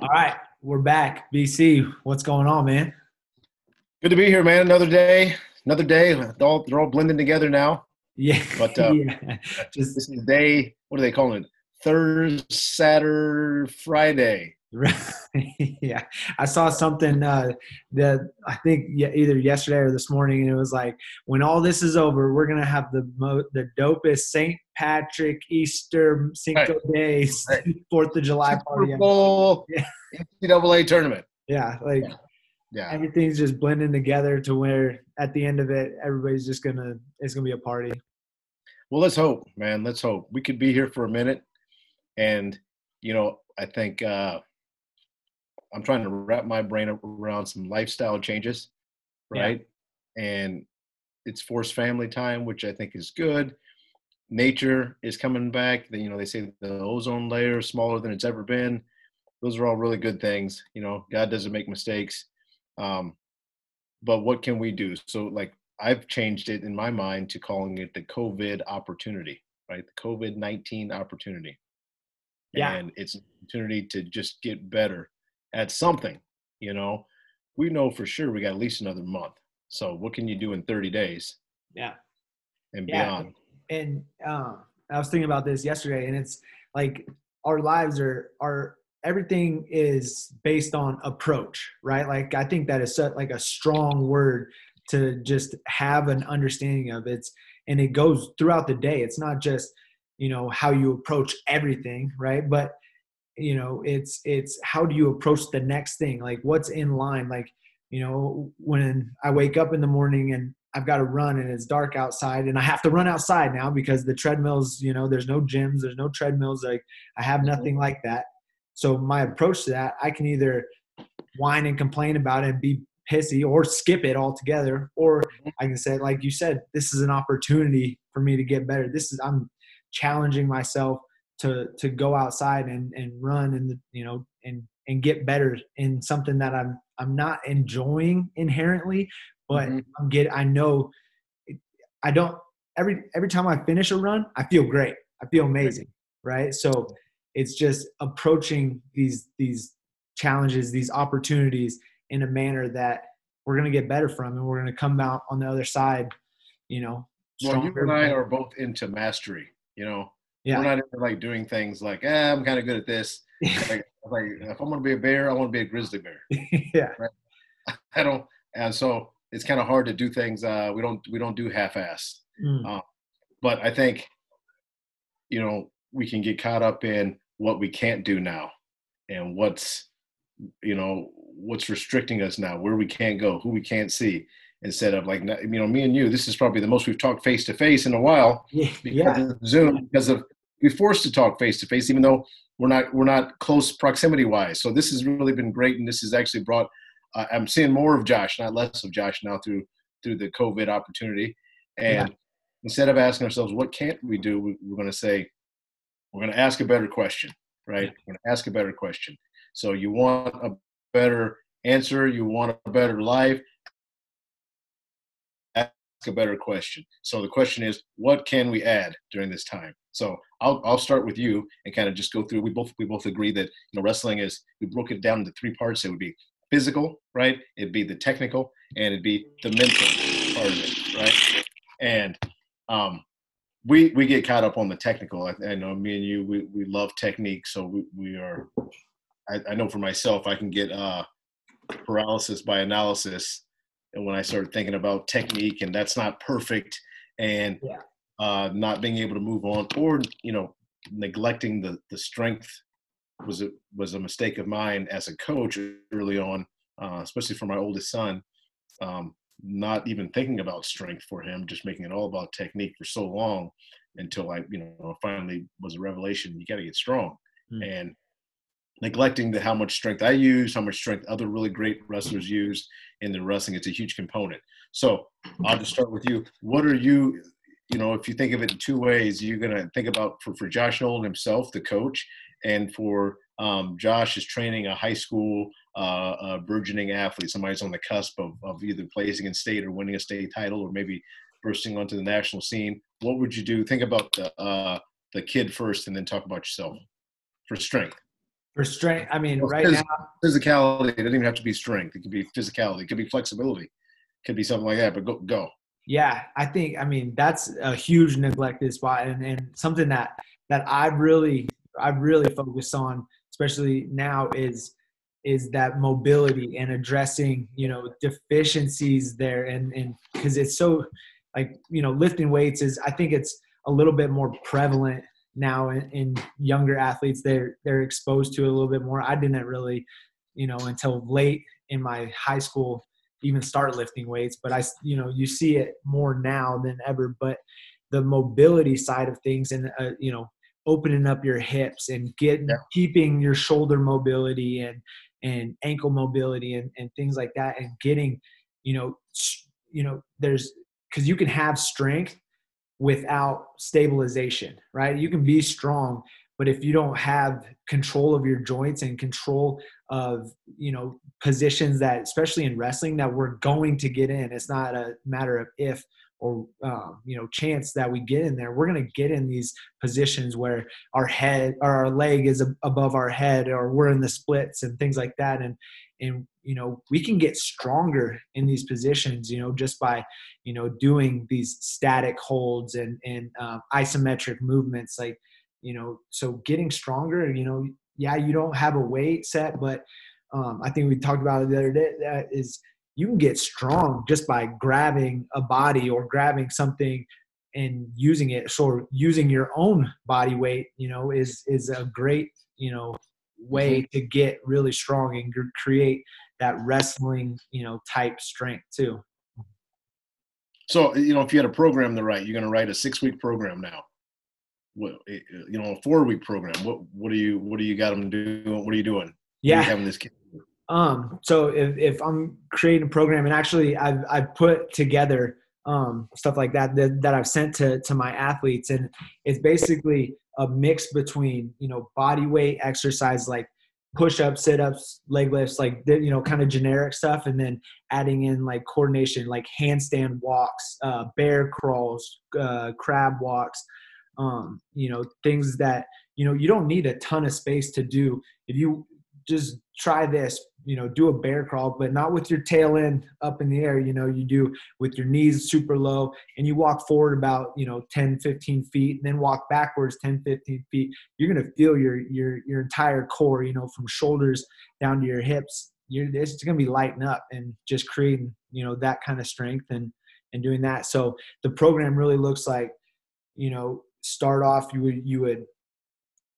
All right, we're back. BC, what's going on, man? Good to be here, man. Another day, another day. They're all, they're all blending together now. Yeah, But uh, yeah. Just this is day. What are they calling it? Thursday, Saturday, Friday. yeah. I saw something uh, that I think either yesterday or this morning, and it was like, when all this is over, we're gonna have the mo- the dopest St. Patrick Easter Cinco Days Right. Fourth of July party. Super Bowl, Yeah. NCAA tournament. Yeah, like Yeah. Yeah, everything's just blending together to where at the end of it, everybody's just gonna it's gonna be a party. Well, let's hope, man. Let's hope we could be here for a minute, and you know, I think uh, I'm trying to wrap my brain around some lifestyle changes, Yeah. right? And it's forced family time, which I think is good. Nature is coming back. The- You know, they say the ozone layer is smaller than it's ever been. Those are all really good things. You know, God doesn't make mistakes. Um, but what can we do? So, like, I've changed it in my mind to calling it the COVID opportunity, right? The COVID 19 opportunity. Yeah. And it's an opportunity to just get better at something. You know, we know for sure we got at least another month. So, what can you do in 30 days Yeah. and Yeah. beyond? And um, I was thinking about this yesterday, and it's like our lives are are everything is based on approach, right? Like I think that is such like a strong word to just have an understanding of it's and it goes throughout the day. It's not just you know how you approach everything, right? But you know it's it's how do you approach the next thing? Like what's in line? Like you know when I wake up in the morning and I've got to run and it's dark outside and I have to run outside now because the treadmills, you know, there's no gyms, there's no treadmills. Like I have mm-hmm. nothing like that. So my approach to that, I can either whine and complain about it and be pissy or skip it altogether. Or mm-hmm. I can say, like you said, this is an opportunity for me to get better. This is, I'm challenging myself to, to go outside and, and run and, you know, and, and get better in something that I'm, I'm not enjoying inherently, but Mhm. I'm get I know I don't every every time I finish a run, I feel great. I feel amazing, right? So it's just approaching these these challenges, these opportunities in a manner that we're going to get better from and we're going to come out on the other side, you know, Well, you and I are both into mastery. You know, yeah. we're not into like doing things like, eh, I'm kind of good at this. Like, like if I'm going to be a bear, I want to be a grizzly bear. yeah. I don't, and so it's kind of hard to do things. Uh, we don't we don't do half-ass. Mm. But I think, you know, we can get caught up in what we can't do now, and what's, you know, what's restricting us now, where we can't go, who we can't see, instead of like, you know, me and you. This is probably the most we've talked face to face in a while because Yeah. of Zoom because of we're forced to talk face to face, even though we're not we're not close proximity wise. So this has really been great, and this has actually brought. I'm seeing more of Josh, not less of Josh now through through the COVID opportunity. And instead of asking ourselves what can't we do, we, we're going to say we're going to ask a better question, right? Yeah. We're going to ask a better question. So you want a better answer, you want a better life. Ask a better question. So the question is, what can we add during this time? So I'll I'll start with you and kind of just go through. We both we both agree that you know wrestling is we broke it down into three parts. It would be physical, right? It'd be the technical, and it'd be the mental part of it, right? And um, we we get caught up on the technical. I, I know me and you we, we love technique, so we, we are. I, I know for myself, I can get uh, paralysis by analysis, and when I started thinking about technique, and that's not perfect, and Yeah. uh, not being able to move on, or you know, neglecting the the strength was a was a mistake of mine as a coach early on, uh, especially for my oldest son. Um, not even thinking about strength for him, just making it all about technique for so long until I, you know, finally was a revelation. You got to get strong, Hmm. and neglecting the how much strength I use, how much strength other really great wrestlers use in the wrestling. It's a huge component. So I'll just start with you. What are you? You know, if you think of it in two ways, you're gonna think about for, for Josh Nolan himself, the coach, and for um, Josh is training a high school uh, uh, burgeoning athlete, somebody's on the cusp of, of either placing in state or winning a state title, or maybe bursting onto the national scene. What would you do? Think about the uh, the kid first, and then talk about yourself for strength. For strength, I mean, well, right phys- now, physicality. It doesn't even have to be strength. It could be physicality. It could be flexibility. It could be something like that. But go, go. Yeah, I think. I mean, that's a huge neglected spot, and, and something that that I really, I really focus on, especially now, is is that mobility and addressing you know deficiencies there. And and because it's so like you know lifting weights is i think it's a little bit more prevalent now in, in, younger athletes. They're they're exposed to a little bit more. I didn't really you know until late in my high school even start lifting weights but i you know you see it more now than ever. But the mobility side of things and uh, you know opening up your hips and getting yeah. keeping your shoulder mobility and and ankle mobility and, and things like that and getting you know you know there's because you can have strength without stabilization, right? You can be strong, but if you don't have control of your joints and control of you know positions that especially in wrestling that we're going to get in it's not a matter of if or um, you know chance that we get in there we're going to get in these positions where our head or our leg is above our head or we're in the splits and things like that and and you know we can get stronger in these positions you know just by you know doing these static holds and and uh, isometric movements like you know so getting stronger you know yeah you don't have a weight set but um, i think we talked about it the other day that is you can get strong just by grabbing a body or grabbing something and using it so using your own body weight you know is is a great you know way mm-hmm. to get really strong and create that wrestling, you know, type strength too. So, you know, if you had a program to write, you're going to write a six week program now. What, eh, eh, you know, a four week program. What, what do you, what do you got them doing? What are you doing? Yeah. Having this kid? Um, so if, if I'm creating a program and actually I've, I've put together, um, stuff like that, that, that I've sent to, to my athletes and it's basically a mix between, you know, body weight exercise, like push ups, sit ups, leg lifts, like you know, kind of generic stuff, and then adding in like coordination, like handstand walks, uh, bear crawls, uh, crab walks, um, you know, things that you know you don't need a ton of space to do. If you just try this, you know, do a bear crawl, but not with your tail end up in the air. You know, you do with your knees super low and you walk forward about, you know, 10, 15 feet and then walk backwards 10, 15 feet. You're going to feel your, your, your entire core, you know, from shoulders down to your hips. You're, it's going to be lighting up and just creating, you know, that kind of strength and, and doing that. So the program really looks like, you know, start off, you would, you would,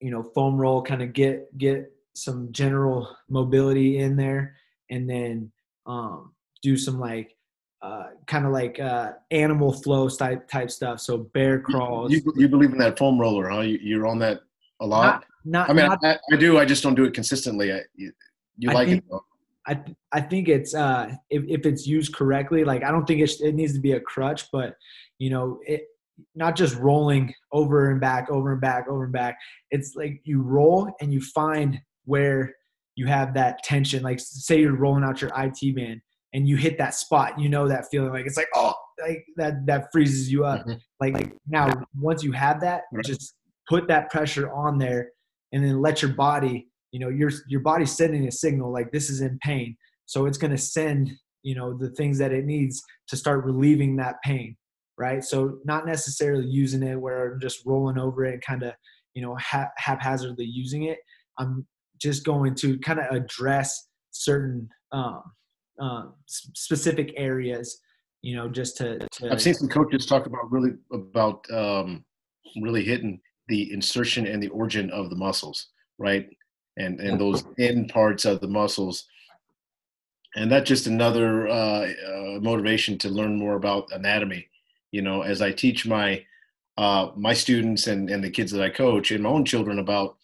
you know, foam roll, kind of get, get some general mobility in there and then um, do some like uh, kind of like uh, animal flow type type stuff. So bear crawls. You, you believe in that foam roller, huh? You, are on that a lot. Not, not I mean, not, I, I, do. I just don't do it consistently. I, you, you like think, it. Though. I I think it's uh, if if it's used correctly. Like I don't think it it needs to be a crutch, but you know it not just rolling over and back, over and back, over and back. It's like you roll and you find where you have that tension. Like say you're rolling out your IT band and you hit that spot, you know that feeling like it's like oh like that that freezes you up. Mm-hmm. Like, like now once you have that, right. just put that pressure on there and then let your body, you know, your your body's sending a signal like this is in pain. So it's gonna send, you know, the things that it needs to start relieving that pain. Right. So not necessarily using it where I'm just rolling over it and kind of, you know, ha- haphazardly using it. I'm just going to kind of address certain um, uh, specific areas you know just to, to, i've seen some coaches talk about really about um, really hitting the insertion and the origin of the muscles right? And and those end parts of the muscles. And that's just another uh, uh, motivation to learn more about anatomy. You know as i teach my uh, my students and, and the kids that i coach and my own children about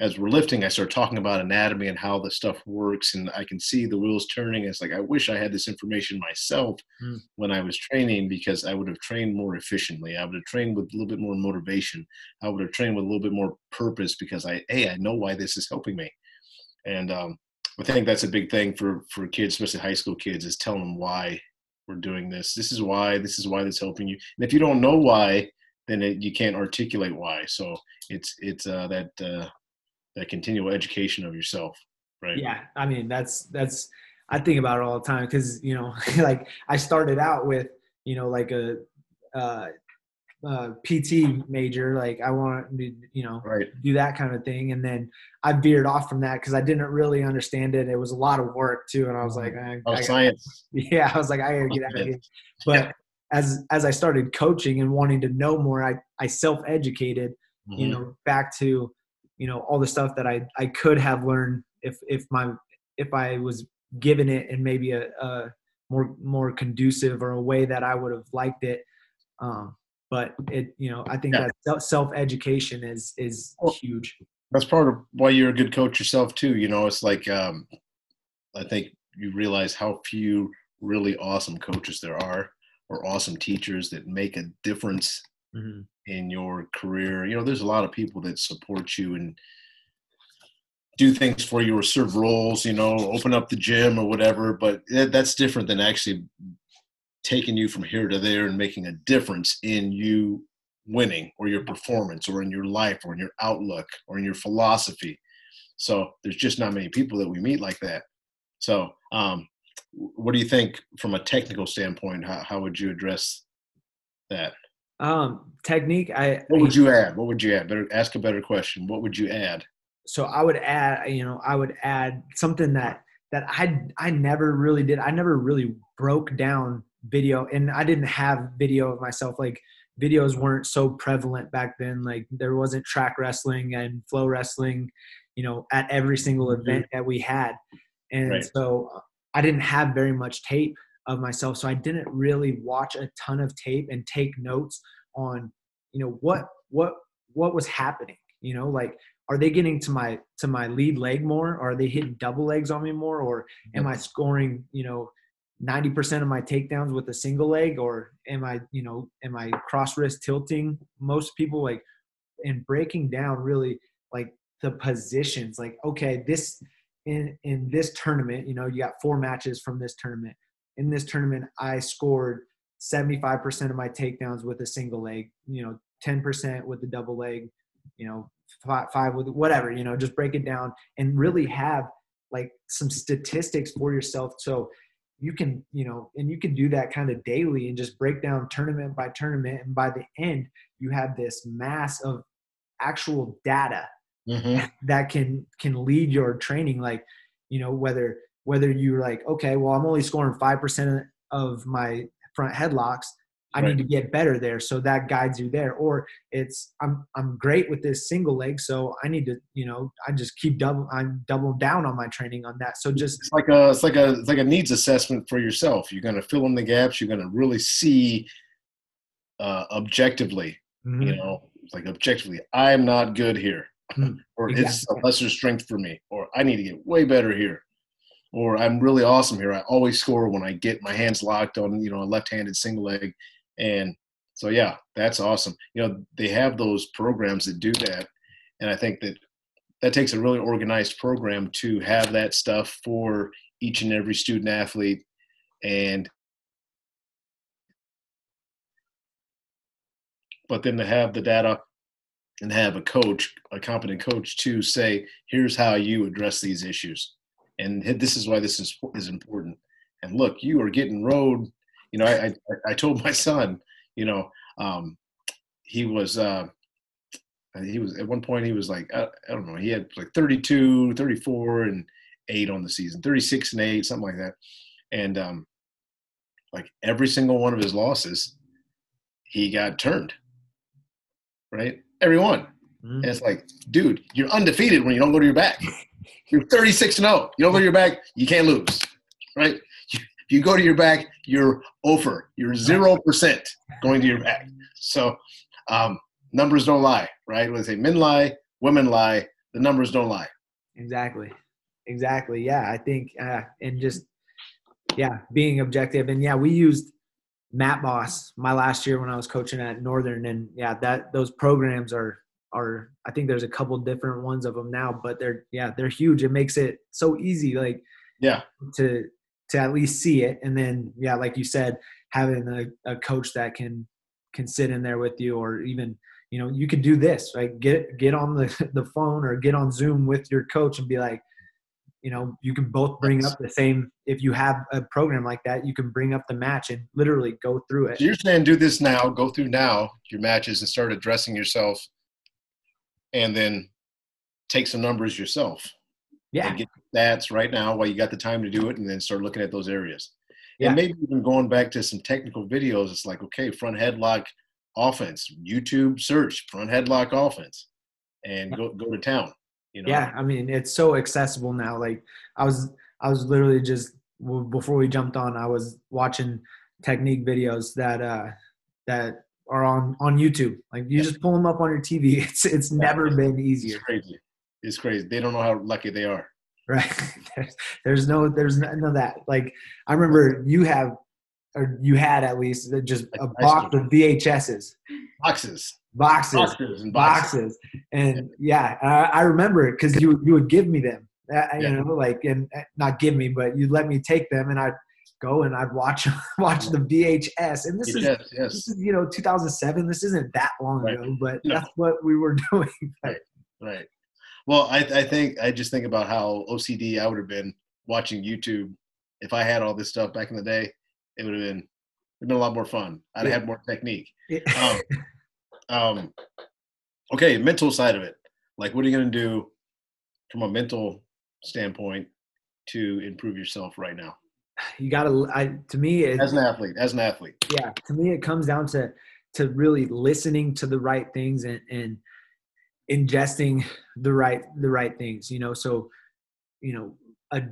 as we're lifting, I start talking about anatomy and how the stuff works, and I can see the wheels turning. It's like I wish I had this information myself mm. when I was training because I would have trained more efficiently. I would have trained with a little bit more motivation. I would have trained with a little bit more purpose because I, hey, I know why this is helping me, and um, I think that's a big thing for for kids, especially high school kids, is telling them why we're doing this. This is why. This is why that's helping you. And if you don't know why, then it, you can't articulate why. So it's it's uh, that. Uh, that continual education of yourself, right? Yeah, I mean that's that's I think about it all the time because you know, like I started out with you know like a uh, uh, PT major, like I want to you know right. do that kind of thing, and then I veered off from that because I didn't really understand it. It was a lot of work too, and I was like, I, oh, I science. yeah, I was like, I gotta get out of here. But Yeah. as as I started coaching and wanting to know more, I I self educated you Mhm. know back to you know all the stuff that i i could have learned if if my if i was given it in maybe a, a more more conducive or a way that i would have liked it um but it you know i think Yeah. that self education is is Well- huge that's part of why you're a good coach yourself too. You know, it's like um, I think you realize how few really awesome coaches there are, or awesome teachers that make a difference Mhm. In your career. You know, there's a lot of people that support you and do things for you or serve roles. You know, open up the gym or whatever. But that's different than actually taking you from here to there and making a difference in you winning or your performance or in your life or in your outlook or in your philosophy. So there's just not many people that we meet like that. So, um, what do you think from a technical standpoint? How, how would you address that? Um technique i What would you add? What would you add? Better ask a better question. What would you add? so I would add, you know, I would add something that that I I never really did. I never really broke down video, and I didn't have video of myself. Like videos weren't so prevalent back then. Like there wasn't TrackWrestling and FloWrestling, you know, at every single Mhm. event that we had, and Right. so uh, I didn't have very much tape of myself. So I didn't really watch a ton of tape and take notes on, you know, what what what was happening. You know, like are they getting to my to my lead leg more? Or are they hitting double legs on me more? Or am i scoring you know 90% of my takedowns with a single leg? Or am i you know am i cross wrist tilting most people? Like and breaking down really like the positions like okay this in in this tournament you know you got four matches from this tournament in this tournament i scored 75% of my takedowns with a single leg you know 10% with the double leg you know five, five with whatever you know just break it down and really have like some statistics for yourself. So you can you know and you can do that kind of daily and just break down tournament by tournament. And by the end you have this mass of actual data Mm-hmm. that can can lead your training. Like you know whether whether you're like okay well i'm only scoring 5% of my front headlocks i Right. need to get better there so that guides you there or it's i'm i'm great with this single leg so i need to you know i just keep double i'm double down on my training on that so just It's like a it's like a it's like a needs assessment for yourself. You're gonna fill in the gaps. You're gonna really see uh, objectively. mm-hmm. You know, like objectively, I'm not good here, Mm, or it's a lesser strength for me, or I need to get way better here, or I'm really awesome here. I always score when I get my hands locked on you know a left-handed single leg, and so yeah, that's awesome. You know, they have those programs that do that, and I think that that takes a really organized program to have that stuff for each and every student athlete and but then to have the data and have a coach a competent coach to say here's how you address these issues and this is why this is is important. And look you are getting road you know i i, I told my son you know um he was uh he was at one point he was like I, I don't know he had like 32 34 and 8 on the season 36 and 8 something like that. And um like every single one of his losses he got turned right? Every one. Mhm. and it's like dude you're undefeated when you don't go to your back you're 36 and 0 you don't go to your back you can't lose right? If you go to your back you're over. You're 0% going to your back. So um numbers don't lie, right? When they say men lie, women lie, the numbers don't lie. exactly. Exactly. Yeah i think uh, and just yeah being objective. And yeah we used MatBoss my last year when i was coaching at northern and yeah that those programs are are i think there's a couple different ones of them now but they're yeah they're huge it makes it so easy like Yeah. to to at least see it and then yeah like you said having a, a coach that can can sit in there with you or even you know, you could do this, right? Get get on the the phone or get on Zoom with your coach and be like, you know, you can both bring up the same. If you have a program like that, you can bring up the match and literally go through it. So you're saying do this now, go through now your matches and start addressing yourself, and then take some numbers yourself. Yeah. And get stats right now while you got the time to do it, and then start looking at those areas. Yeah. And maybe even going back to some technical videos, it's like, okay, front headlock offense, YouTube search front headlock offense, and go go to town. You know? Yeah, I mean it's so accessible now. Like I was, I was literally just before we jumped on, I was watching technique videos that uh that are on on YouTube. Like you just pull them up on your TV. It's it's never been easier. It's crazy. It's crazy. They don't know how lucky they are. Right. There's, there's no there's none of that. Like I remember you have or you had at least just a box of VHSs. Boxes. Boxes. Boxes and boxes. boxes. And yeah, I, I remember it because you you would give me them. Uh, you know, like and uh, not give me, but you'd let me take them, and I'd go and I'd watch watch the VHS. And this is Yes, this is you know 2007. This isn't that long Right. ago, but No. that's what we were doing. Right. Well, I, I think I just think about how OCD I would have been watching YouTube if I had all this stuff back in the day. It would have been it'd been a lot more fun. I'd Yeah. have had more technique. Um, um, okay, mental side of it. Like, what are you going to do from a mental standpoint to improve yourself right now you gotta. I to me, it, as an athlete? As an athlete, yeah to me it comes down to to really listening to the right things and and ingesting the right the right things you know so you know a,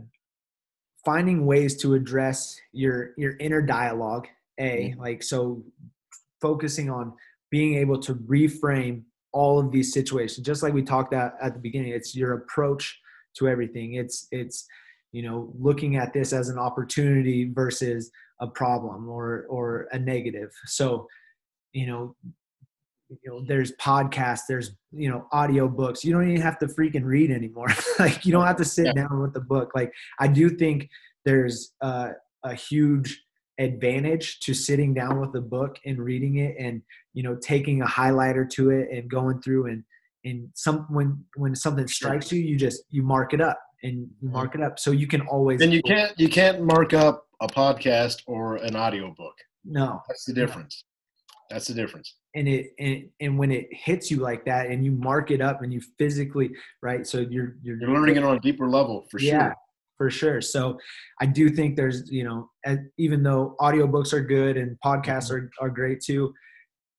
finding ways to address your your inner dialogue a mm-hmm. like so focusing on being able to reframe all of these situations just like we talked about at the beginning it's your approach to everything it's it's you know looking at this as an opportunity versus a problem or or a negative. So you know you know there's podcasts there's you know audio books you don't even have to freaking read anymore. Like you don't have to sit Yeah. down with the book. Like i do think there's uh, a huge advantage to sitting down with a book and reading it and you know taking a highlighter to it and going through and and some when when something strikes you you just you mark it up and you mm-hmm. mark it up so you can always then you can't you can't mark up a podcast or an audio book. no That's the difference. That's the difference. and it and, and when it hits you like that and you mark it up and you physically right so you're you're, You're learning it on a deeper level for yeah sure. for sure so i do think there's you know even though audiobooks are good and podcasts mm-hmm. are, are great too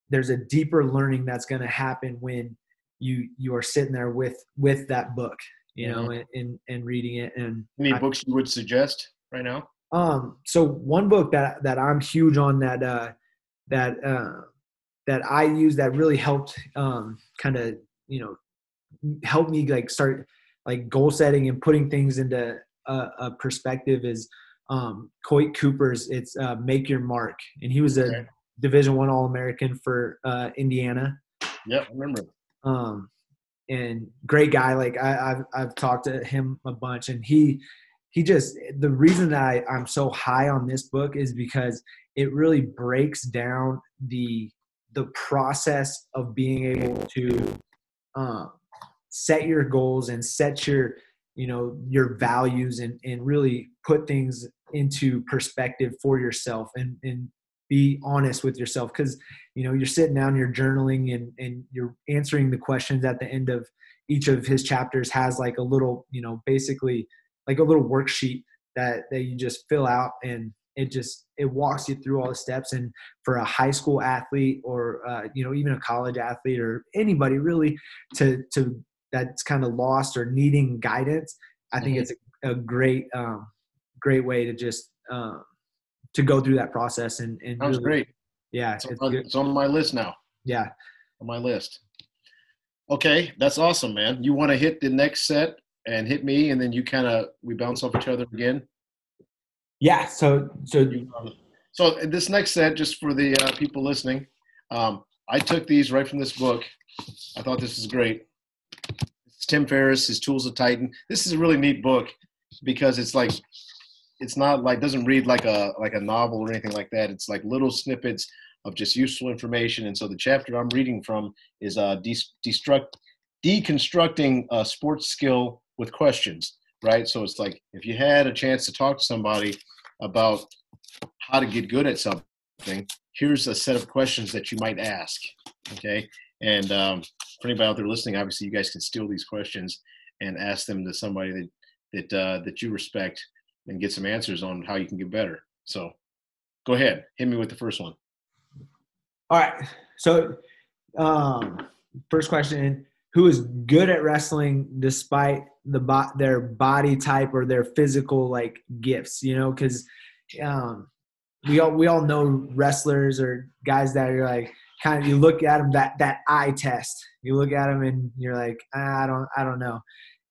there's a deeper learning that's going to happen when you you are sitting there with with that book you know and, and and reading it and Any I- books you would suggest right now? um, so one book that that I'm huge on that uh, that uh, that I use that really helped um, kind of you know help me like start like goal setting and putting things into a, a perspective is um, Coyt Cooper's. It's uh, Make Your Mark, and he was a Okay. Division One All American for uh, Indiana Yep, I remember. um, and great guy. Like I, I've I've talked to him a bunch, and he he just the reason that I, I'm so high on this book is because it really breaks down the the process of being able to um, set your goals and set your you know your values and and really put things into perspective for yourself and and be honest with yourself because you know you're sitting down you're journaling and and you're answering the questions at the end of each of his chapters has like a little you know basically like a little worksheet that that you just fill out and it just it walks you through all the steps and for a high school athlete or uh, you know even a college athlete or anybody really to to that's kind of lost or needing guidance i think Mhm. it's a, a great um great way to just um to go through that process and and Sounds really- great. yeah It's it's on, good. it's on my list now. yeah On my list. Okay, that's awesome, man. You want to hit the next set and hit me, and then you kind of we bounce off each other again. yeah so so You, um, so this next set, just for the uh, people listening, um, I took these right from this book. I thought this is great. It's Tim Ferriss, his Tools of Titan. This is a really neat book because it's like it's not like doesn't read like a like a novel or anything like that. It's like little snippets of just useful information. And so the chapter I'm reading from is uh, de- destruct, deconstructing a sports skill with questions, right? So it's like if you had a chance to talk to somebody about how to get good at something, here's a set of questions that you might ask, okay? And um, for anybody out there listening, obviously you guys can steal these questions and ask them to somebody that that uh, that you respect and get some answers on how you can get better. So go ahead, hit me with the first one. All right. So um, first question: Who is good at wrestling despite the bo- their body type or their physical like gifts? You know, because um, we all we all know wrestlers or guys that are like kind of you look at them that that eye test. You look at them and you're like, ah, I don't I don't know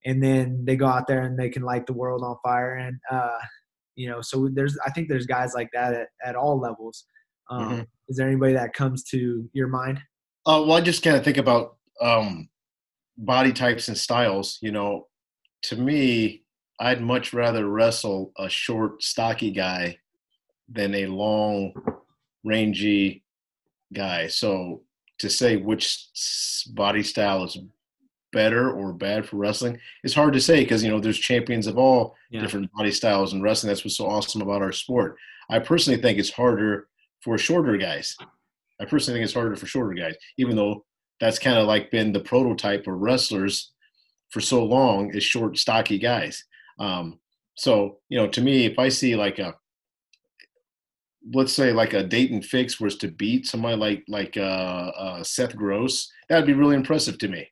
and then they go out there and they can light the world on fire. And uh, you know so there's i think there's guys like that at, at all levels. Um, mm-hmm. is there anybody that comes to your mind? Uh, well i just kind of think about um, body types and styles you know. To me i'd much rather wrestle a short stocky guy than a long rangy guy. So to say which body style is better or bad for wrestling? It's hard to say because you know there's champions of all yeah. different body styles in wrestling. That's what's so awesome about our sport. I personally think it's harder for shorter guys. I personally think it's harder for shorter guys, even though that's kind of like been the prototype of wrestlers for so long is short, stocky guys. Um, so you know, to me, if I see like a let's say like a Daton Fix was to beat somebody like like uh, uh, Seth Gross, that'd be really impressive to me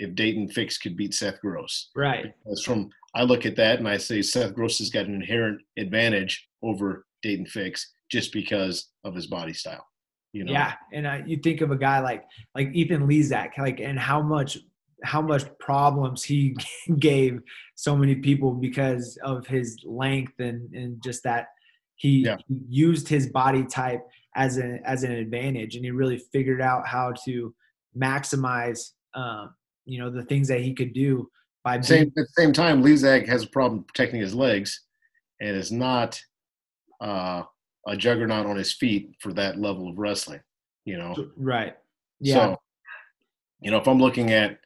if Daton Fix could beat Seth Gross. Right. Because from I look at that and I say Seth Gross has got an inherent advantage over Daton Fix just because of his body style. You know? Yeah, and uh, you think of a guy like like Ethan Lizak, like and how much how much problems he gave so many people because of his length and and just that he, yeah. used his body type as an as an advantage and he really figured out how to maximize um, you know the things that he could do by same being- at the same time Lizak has a problem protecting his legs and is not uh, a juggernaut on his feet for that level of wrestling you know right yeah so you know if i'm looking at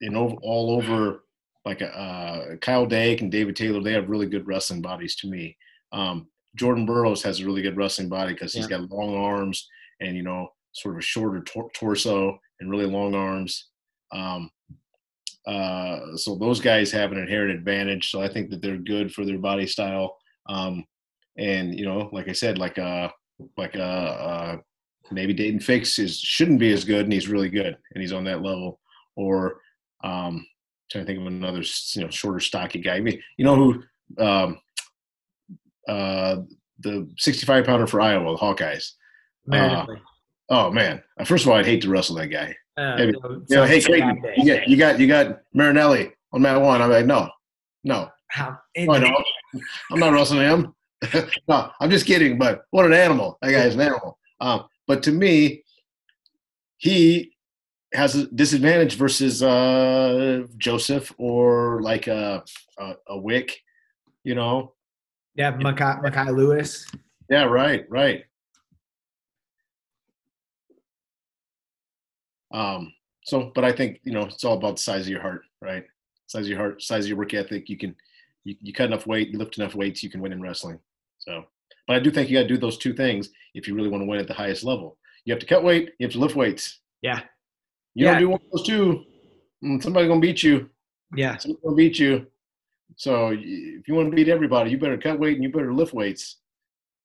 you know all over like uh, Kyle Dake and David Taylor, they have really good wrestling bodies to me. Um, Jordan Burroughs has a really good wrestling body because he's yeah. got long arms and you know sort of a shorter tor- torso and really long arms. Um, uh, so those guys have an inherent advantage. So I think that they're good for their body style. Um, and you know, like I said, like uh, like uh, uh maybe Daton Fix is shouldn't be as good, and he's really good, and he's on that level. Or um, trying to think of another, you know, shorter, stocky guy. I mean, you know who? Um, uh, the 65 pounder for Iowa, the Hawkeyes. Uh, oh man! First of all, I'd hate to wrestle that guy. Uh, hey, you know, hey Creighton, you got you got you got Marinelli on mat one. I'm like, no, no. How? Oh, no, I'm not wrestling him. no, I'm just kidding. But what an animal! That guy is an animal. Um, but to me, he has a disadvantage versus uh, Joseph or like a, a, a Wick, you know. Yeah, Mekhi, Mekhi Lewis. Yeah, right, right. Um, so, but I think you know it's all about the size of your heart, right? Size of your heart, size of your work ethic. You can you, you cut enough weight, you lift enough weights, you can win in wrestling. So, but I do think you got to do those two things if you really want to win at the highest level. You have to cut weight, you have to lift weights. Yeah. You yeah. don't do one of those two, mm, somebody's gonna beat you. Yeah. Somebody's gonna beat you. So if you want to beat everybody, you better cut weight and you better lift weights.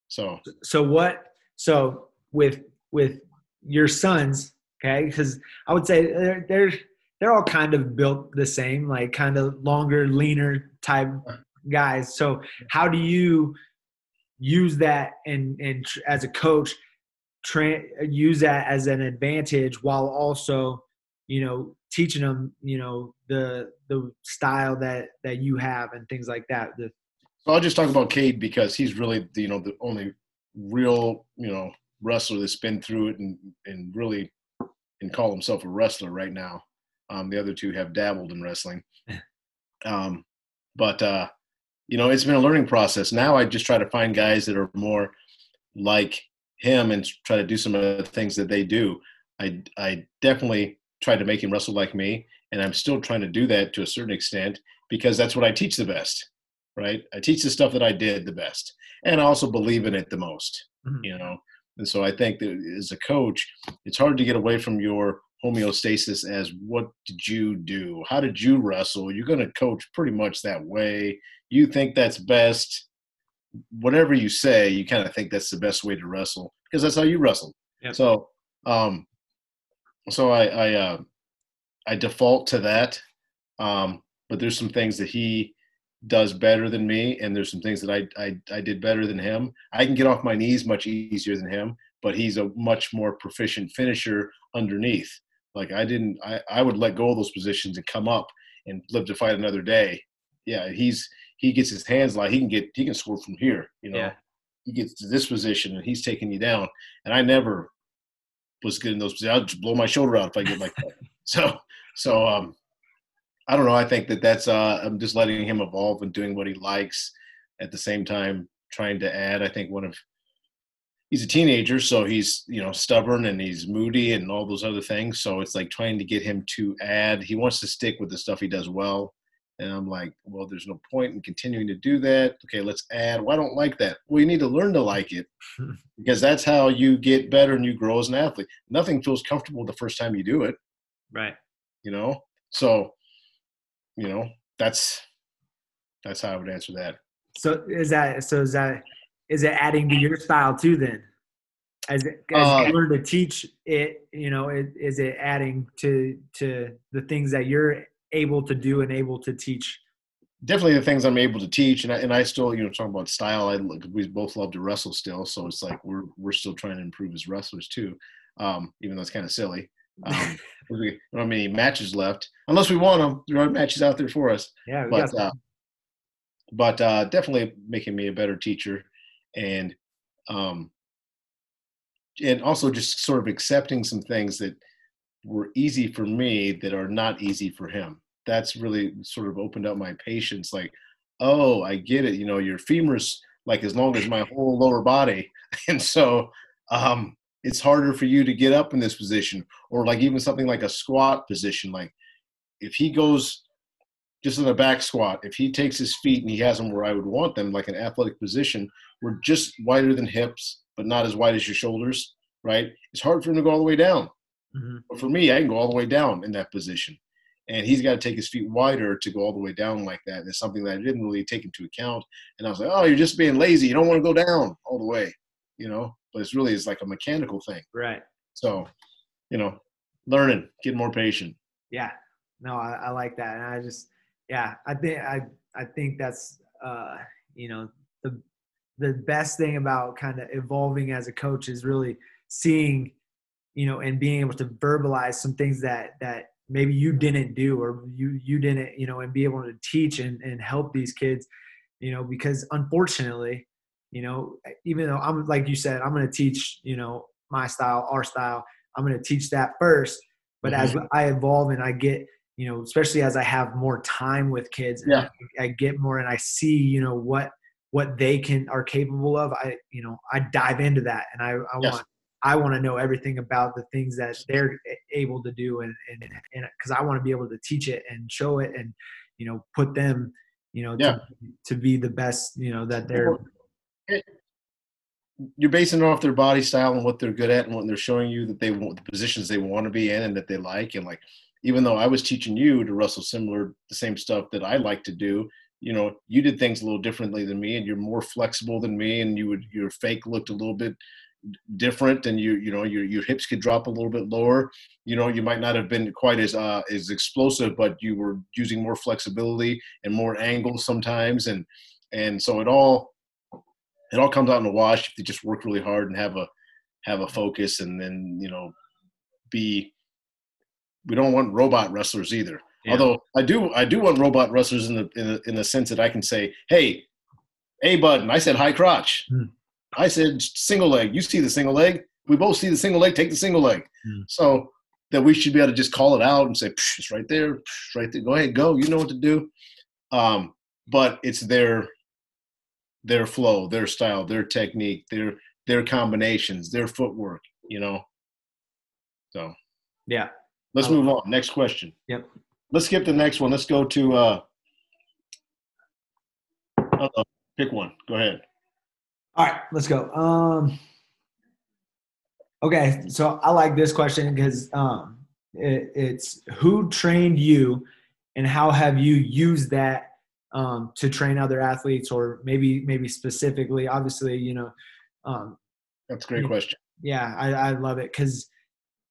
So. So what? So with with your sons, Okay, because I would say they're they're they're all kind of built the same, like kind of longer, leaner type guys. So how do you use that and and as a coach, tra- use that as an advantage while also you know teaching them you know the the style that that you have and things like that. The, so I'll just talk about Cade because he's really the, you know the only real you know wrestler that's been through it and and really and call himself a wrestler right now. Um, the other two have dabbled in wrestling. Um, but, uh, you know, it's been a learning process. Now I just try to find guys that are more like him and try to do some of the things that they do. I I definitely tried to make him wrestle like me, and I'm still trying to do that to a certain extent because that's what I teach the best, right? I teach the stuff that I did the best, and I also believe in it the most, mm-hmm. you know. And so I think that as a coach, it's hard to get away from your homeostasis as what did you do? How did you wrestle? You're going to coach pretty much that way. You think that's best. Whatever you say, you kind of think that's the best way to wrestle because that's how you wrestle. So, um, so I I, uh, I default to that. Um, but there's some things that he does better than me, and there's some things that I, I I did better than him. I can get off my knees much easier than him, but he's a much more proficient finisher underneath. Like I didn't, I, I would let go of those positions and come up and live to fight another day. Yeah, he's he gets his hands like he can get he can score from here. You know, yeah. he gets to this position and he's taking you down. And I never was good in those positions. I'll just blow my shoulder out if I get like that. So so um, I don't know. I think that that's uh, I'm just letting him evolve and doing what he likes at the same time trying to add. I think one of he's a teenager, so he's you know stubborn and he's moody and all those other things. So it's like trying to get him to add. He wants to stick with the stuff he does well, and I'm like, well, there's no point in continuing to do that. Okay, let's add. Well, I don't like that. Well, you need to learn to like it because that's how you get better and you grow as an athlete. Nothing feels comfortable the first time you do it. Right. You know. So, you know, that's that's how I would answer that. So is that so is that is it adding to your style too then? As, as uh, you learn to teach it you know is, is it adding to to the things that you're able to do and able to teach? Definitely the things i'm able to teach and i, and I still you know talking about style i look, we both love to wrestle still so it's like we're we're still trying to improve as wrestlers too um, even though it's kind of silly um, we don't have many matches left unless we want them there are matches out there for us yeah but uh, but uh, definitely making me a better teacher and um, and also just sort of accepting some things that were easy for me that are not easy for him. That's really sort of opened up my patience. Like, oh, I get it. You know, your femur's like as long as my whole lower body, and so um, it's harder for you to get up in this position, or like even something like a squat position. Like, if he goes just in a back squat, if he takes his feet and he has them where I would want them, like an athletic position, we're just wider than hips, but not as wide as your shoulders, right? It's hard for him to go all the way down. Mm-hmm. But for me, I can go all the way down in that position. And he's got to take his feet wider to go all the way down like that. And it's something that I didn't really take into account. And I was like, oh, you're just being lazy. You don't want to go down all the way, you know? But it's really is like a mechanical thing. Right. So, you know, learning, get more patient. Yeah. No, I, I like that. And I just, yeah, I think, I, I think that's, uh, you know, the the best thing about kind of evolving as a coach is really seeing you know and being able to verbalize some things that that maybe you didn't do or you you didn't you know and be able to teach and, and help these kids you know because unfortunately you know even though i'm like you said i'm going to teach you know my style our style i'm going to teach that first but mm-hmm. as i evolve and i get you know especially as i have more time with kids yeah. I, I get more and i see you know what what they can are capable of i you know i dive into that and i, I yes. want i want to know everything about the things that they're able to do and and because i want to be able to teach it and show it and you know put them you know yeah. to, to be the best you know that they're you're basing it off their body style and what they're good at and what they're showing you that they want the positions they want to be in and that they like. And like even though I was teaching you to wrestle similar the same stuff that I like to do, you know you did things a little differently than me and you're more flexible than me and you would your fake looked a little bit different and you you know your your hips could drop a little bit lower. You know you might not have been quite as uh as explosive but you were using more flexibility and more angles sometimes and and so it all it all comes out in the wash if you just work really hard and have a have a focus and then you know be we don't want robot wrestlers either yeah. Although I do, I do want robot wrestlers in the, in the in the sense that I can say, "Hey, hey, button." I said high crotch. Hmm. I said single leg. You see the single leg. We both see the single leg. Take the single leg. Hmm. So that we should be able to just call it out and say, "It's right there, right there. Go ahead, go. You know what to do." Um, but it's their their flow, their style, their technique, their their combinations, their footwork, you know. So yeah. Let's move on. Next question. Yep. Let's skip the next one. Let's go to uh uh, pick one. Go ahead. All right, let's go. Um Okay, so I like this question because um it, it's who trained you and how have you used that um, to train other athletes or maybe maybe specifically obviously you know um, that's a great question yeah i, I love it because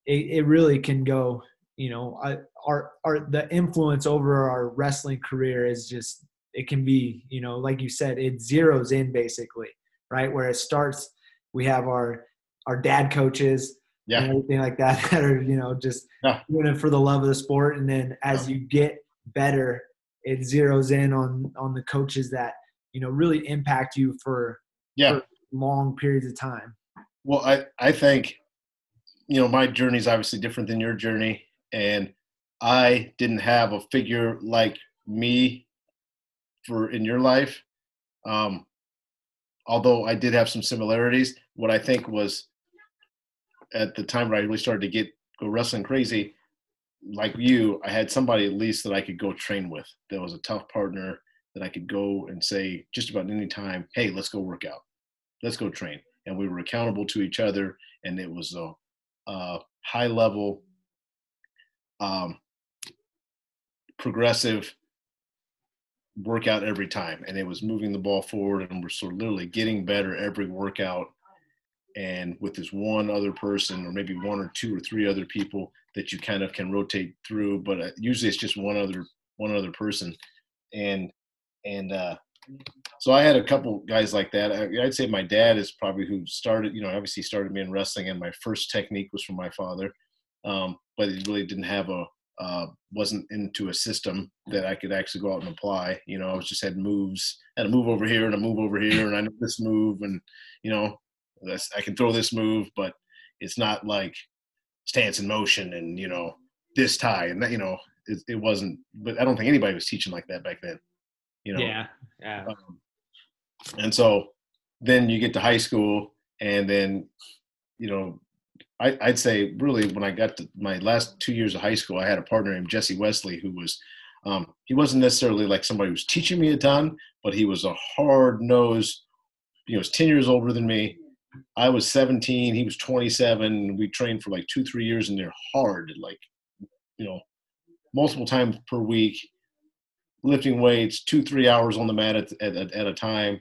it, it really can go you know I, our our the influence over our wrestling career is just it can be you know like you said it zeroes in basically right where it starts we have our our dad coaches yeah. and everything like that that are you know just yeah. doing it for the love of the sport and then as yeah. you get better it zeroes in on on the coaches that you know really impact you for, yeah. for long periods of time well i i think you know my journey is obviously different than your journey and i didn't have a figure like me for in your life um although i did have some similarities what i think was at the time where i really started to get go wrestling crazy like you, I had somebody at least that I could go train with. That was a tough partner that I could go and say just about any time, "Hey, let's go work out, let's go train," and we were accountable to each other. And it was a, a high level, um, progressive workout every time, and it was moving the ball forward, and we're sort of literally getting better every workout. And with this one other person, or maybe one or two or three other people that you kind of can rotate through, but uh, usually it's just one other one other person, and and uh, so I had a couple guys like that. I, would say my dad is probably who started. You know, obviously started me in wrestling, and my first technique was from my father, um, but he really didn't have a uh, wasn't into a system that I could actually go out and apply. You know, I was just had moves, had a move over here and a move over here, and I know this move, and you know, I can throw this move, but it's not like stance and motion and you know this tie and that you know it, it wasn't but i don't think anybody was teaching like that back then you know? Yeah yeah. Um, and so then you get to high school and then you know I, i'd say really when i got to my last two years of high school i had a partner named jesse wesley who was um, he wasn't necessarily like somebody who was teaching me a ton but he was a hard nosed you know was 10 years older than me I was 17, he was 27. We trained for like two, three years, and they're hard, like you know, multiple times per week, lifting weights, two, three hours on the mat at, at, at a time,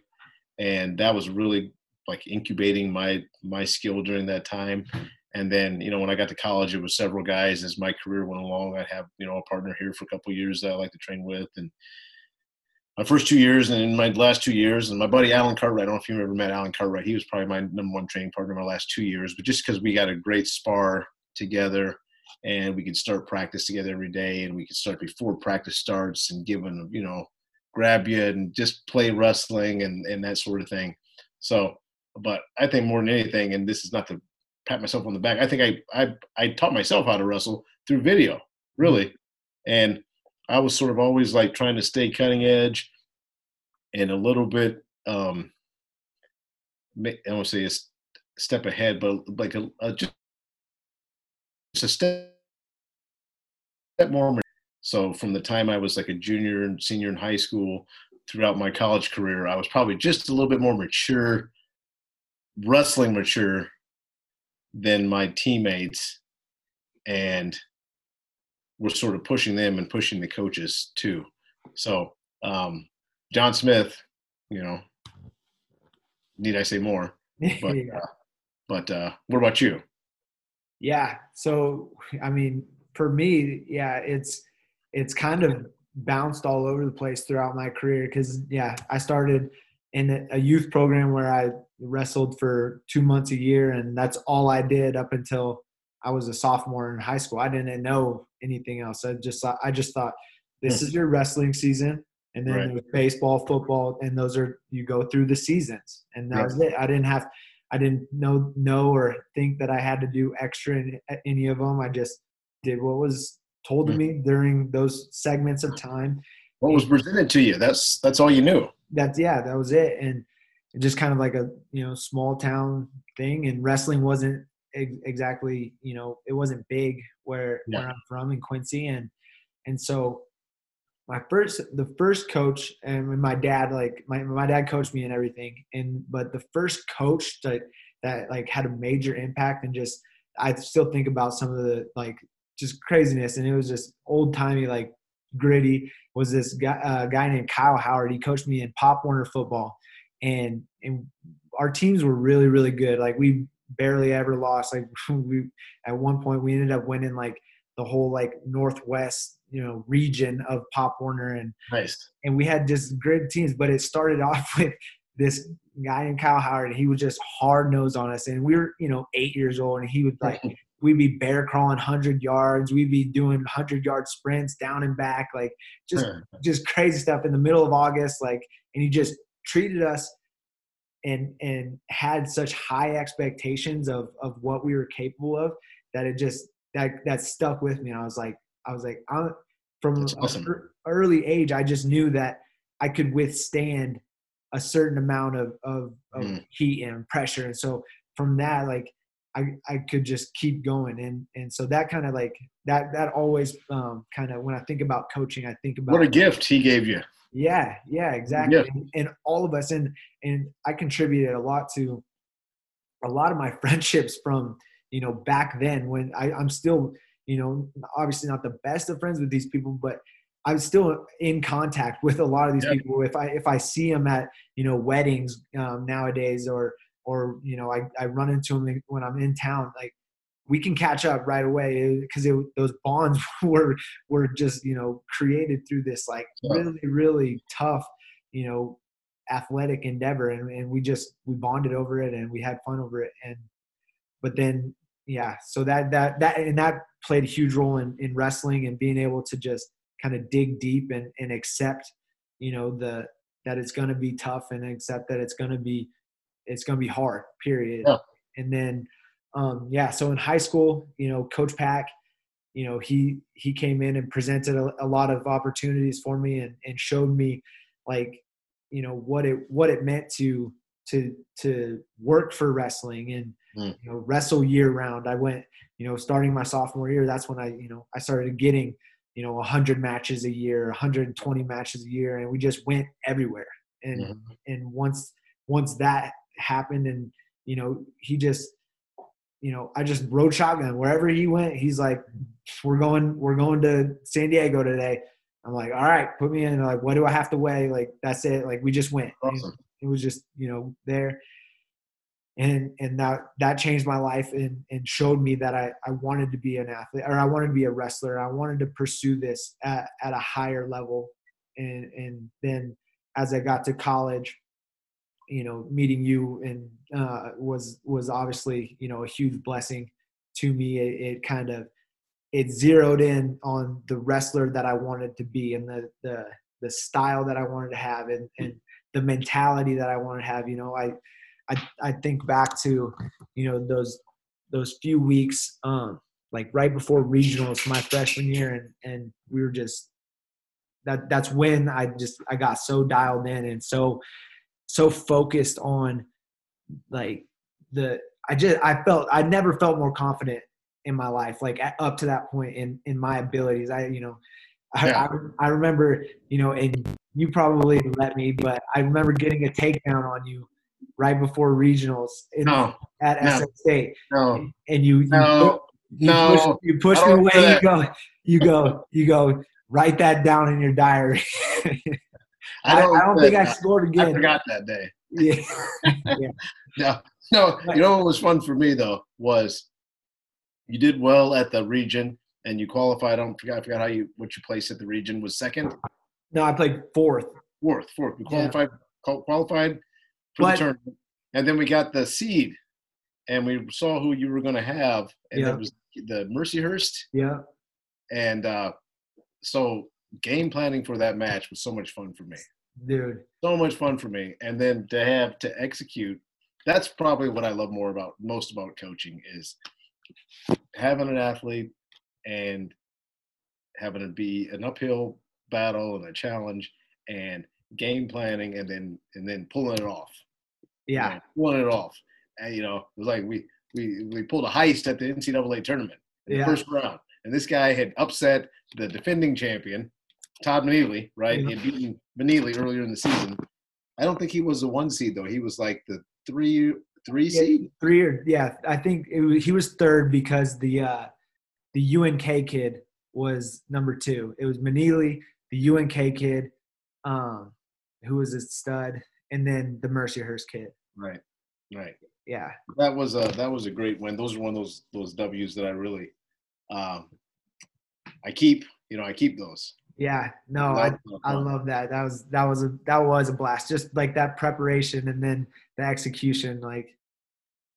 and that was really like incubating my my skill during that time. And then, you know, when I got to college, it was several guys. As my career went along, I'd have, you know, a partner here for a couple years that I like to train with. And my first two years and in my last two years, and my buddy Alan Cartwright, I don't know if you ever met Alan Cartwright. He was probably my number one training partner in my last two years, but just because we got a great spar together and we could start practice together every day and we could start before practice starts and give them, you know, grab you and just play wrestling and, and that sort of thing. So, but I think more than anything, and this is not to pat myself on the back, I think I, I, I taught myself how to wrestle through video, really. And I was sort of always like trying to stay cutting edge and a little bit um I don't say a step ahead, but like a, a just a step more. So from the time I was like a junior and senior in high school throughout my college career, I was probably just a little bit more mature, wrestling mature than my teammates, and we're sort of pushing them and pushing the coaches too. So um, John Smith, you know, need I say more? But yeah. uh, but uh, what about you? Yeah. So I mean, for me, yeah, it's it's kind of bounced all over the place throughout my career because yeah, I started in a youth program where I wrestled for two months a year, and that's all I did up until I was a sophomore in high school. I didn't know anything else. I just thought, I just thought this is your wrestling season, and then right. baseball, football, and those are you go through the seasons, and that right. was it. I didn't have, I didn't know know or think that I had to do extra in any of them. I just did what was told to hmm. me during those segments of time. What was presented to you? That's that's all you knew. That's yeah, that was it, and just kind of like a you know small town thing and wrestling wasn't ex- exactly you know it wasn't big where Yeah. where i'm from in quincy and and so my first the first coach and my dad like my, my dad coached me and everything and but the first coach that that like had a major impact and just i still think about some of the like just craziness and it was just old timey like gritty was this guy uh, guy named kyle howard he coached me in pop warner football and and our teams were really really good like we barely ever lost like we at one point we ended up winning like the whole like northwest you know region of pop warner and Nice. and we had just great teams but it started off with this guy in kyle howard and he was just hard nosed on us and we were you know eight years old and he would like we'd be bear crawling 100 yards we'd be doing 100 yard sprints down and back like just just crazy stuff in the middle of August, like, and he just treated us and and had such high expectations of of what we were capable of that it just that that stuck with me. And I was like, I was like, I, from awesome. early age, I just knew that I could withstand a certain amount of of, of Mm. heat and pressure. And so from that, like. I, I could just keep going and and so that kind of like that that always um, kind of when I think about coaching I think about What a gift he gave you. Yeah, yeah, exactly. Yeah. And, and all of us, and and I contributed a lot to a lot of my friendships from you know back then when I, I'm still you know obviously not the best of friends with these people, but I'm still in contact with a lot of these Yeah. people. If I if I see them at you know weddings um, nowadays, or or you know I, I run into them when I'm in town, like we can catch up right away eh, because those bonds were were just you know created through this like Yeah. really really tough you know athletic endeavor and, and we just we bonded over it and we had fun over it and but then yeah so that that that and that played a huge role in, in wrestling and being able to just kind of dig deep and, and accept you know the that it's going to be tough and accept that it's going to be it's going to be hard period Yeah. and then um yeah so in high school you know coach pack you know he he came in and presented a, a lot of opportunities for me and, and showed me like you know what it what it meant to to to work for wrestling and Mm. you know wrestle year round i went you know starting my sophomore year that's when i you know i started getting you know 100 matches a year 120 matches a year and we just went everywhere and Mhm. and once once that happened and you know he just you know i just rode shotgun. Wherever he went he's like we're going we're going to san diego today. I'm like all right put me in. Like what do i have to weigh? Like that's it. Like we just went. Awesome. it was just you know there. And and that that changed my life and and showed me that i i wanted to be an athlete or i wanted to be a wrestler. I wanted to pursue this at, at a higher level. And and then as i got to college you know meeting you and uh was was obviously you know a huge blessing to me. It, it kind of it zeroed in on the wrestler that i wanted to be and the the the style that i wanted to have and and the mentality that i wanted to have you know i I, I think back to you know those those few weeks um like right before regionals my freshman year and and we were just that that's when I just I got so dialed in and so so focused on like the I just I felt I never felt more confident in my life like up to that point in in my abilities I you know I, Yeah. I, I remember you know and you probably let me but I remember getting a takedown on you right before regionals in, No, at no. SF State no, and you you, no, you push, no. you push me away. You go, you go, you go. Write that down in your diary. I, I don't think I scored again. I forgot that day. Yeah, No, no. You know what was fun for me though was you did well at the region and you qualified. I don't forgot. I forgot how you what you placed at the region was second, no, I played fourth. fourth, fourth. We qualified qual- qualified for But- the tournament, and then we got the seed, and we saw who you were going to have, and Yeah. it was the Mercyhurst, Yeah, and uh, so game planning for that match was so much fun for me. Dude. so much fun for me and then to have to execute that's probably what i love more about most about coaching is having an athlete and having it be an uphill battle and a challenge and game planning and then and then pulling it off Yeah. Man, won it off. And you know, it was like we we we pulled a heist at the NCAA tournament in Yeah. the first round, and this guy had upset the defending champion, Todd Manili, right? He had beaten Manili earlier in the season. I don't think he was the one seed though. He was like the three three Yeah. seed. Three or yeah, I think it was, he was third because the uh, the UNK kid was number two. It was Manili, the UNK kid, um, who was a stud, and then the Mercyhurst kid. Right, right. Yeah, That was a that was a great win. Those are one of those those W's that I really, um, I keep. You know, I keep those. Yeah. No, I I love that. That was that was a that was a blast. Just like that preparation and then the execution. Like,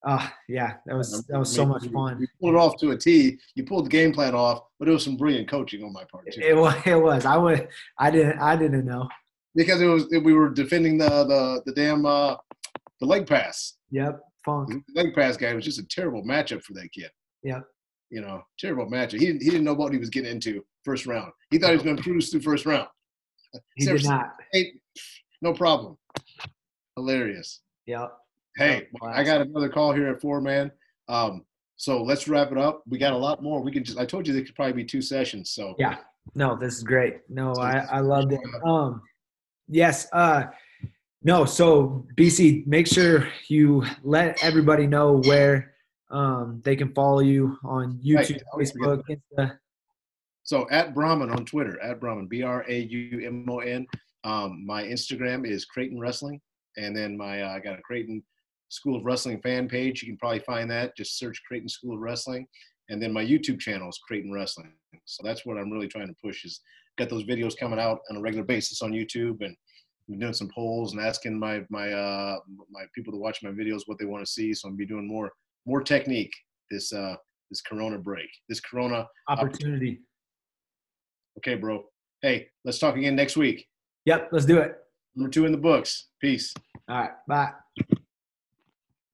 oh yeah, that was that was so much fun. You pulled it off to a T. You pulled the game plan off, but it was some brilliant coaching on my part too. It was. It was. I would. I didn't. I didn't know. because it was we were defending the the the damn uh, the leg pass. Yep. Funk. The leg pass guy was just a terrible matchup for that kid. Yep. You know, terrible matchup. He didn't he didn't know what he was getting into first round. He thought he was going to cruise through first round. He did not. Hey, no problem. Hilarious. Yep. Hey, I got another call here at four, man. Um, so let's wrap it up. We got a lot more. We can just. I told you there could probably be two sessions. So Yeah. No, this is great. No, I, I loved it. Um, yes. Uh, no. So BC, make sure you let everybody know where um, they can follow you on YouTube, Right. I always forget Facebook, Insta. So at Braumon on Twitter, at Braumon, B R A U M O N. Um, my Instagram is Creighton Wrestling, and then my uh, I got a Creighton School of Wrestling fan page. You can probably find that. Just search Creighton School of Wrestling, and then my YouTube channel is Creighton Wrestling. So that's what I'm really trying to push. Is got those videos coming out on a regular basis on YouTube, and doing some polls and asking my my uh, my people to watch my videos what they want to see. So I'm gonna be doing more more technique this uh, this Corona break, this Corona Opportunity. Okay, bro. Hey, let's talk again next week. Yep. Let's do it. Number two in the books. Peace. All right. Bye.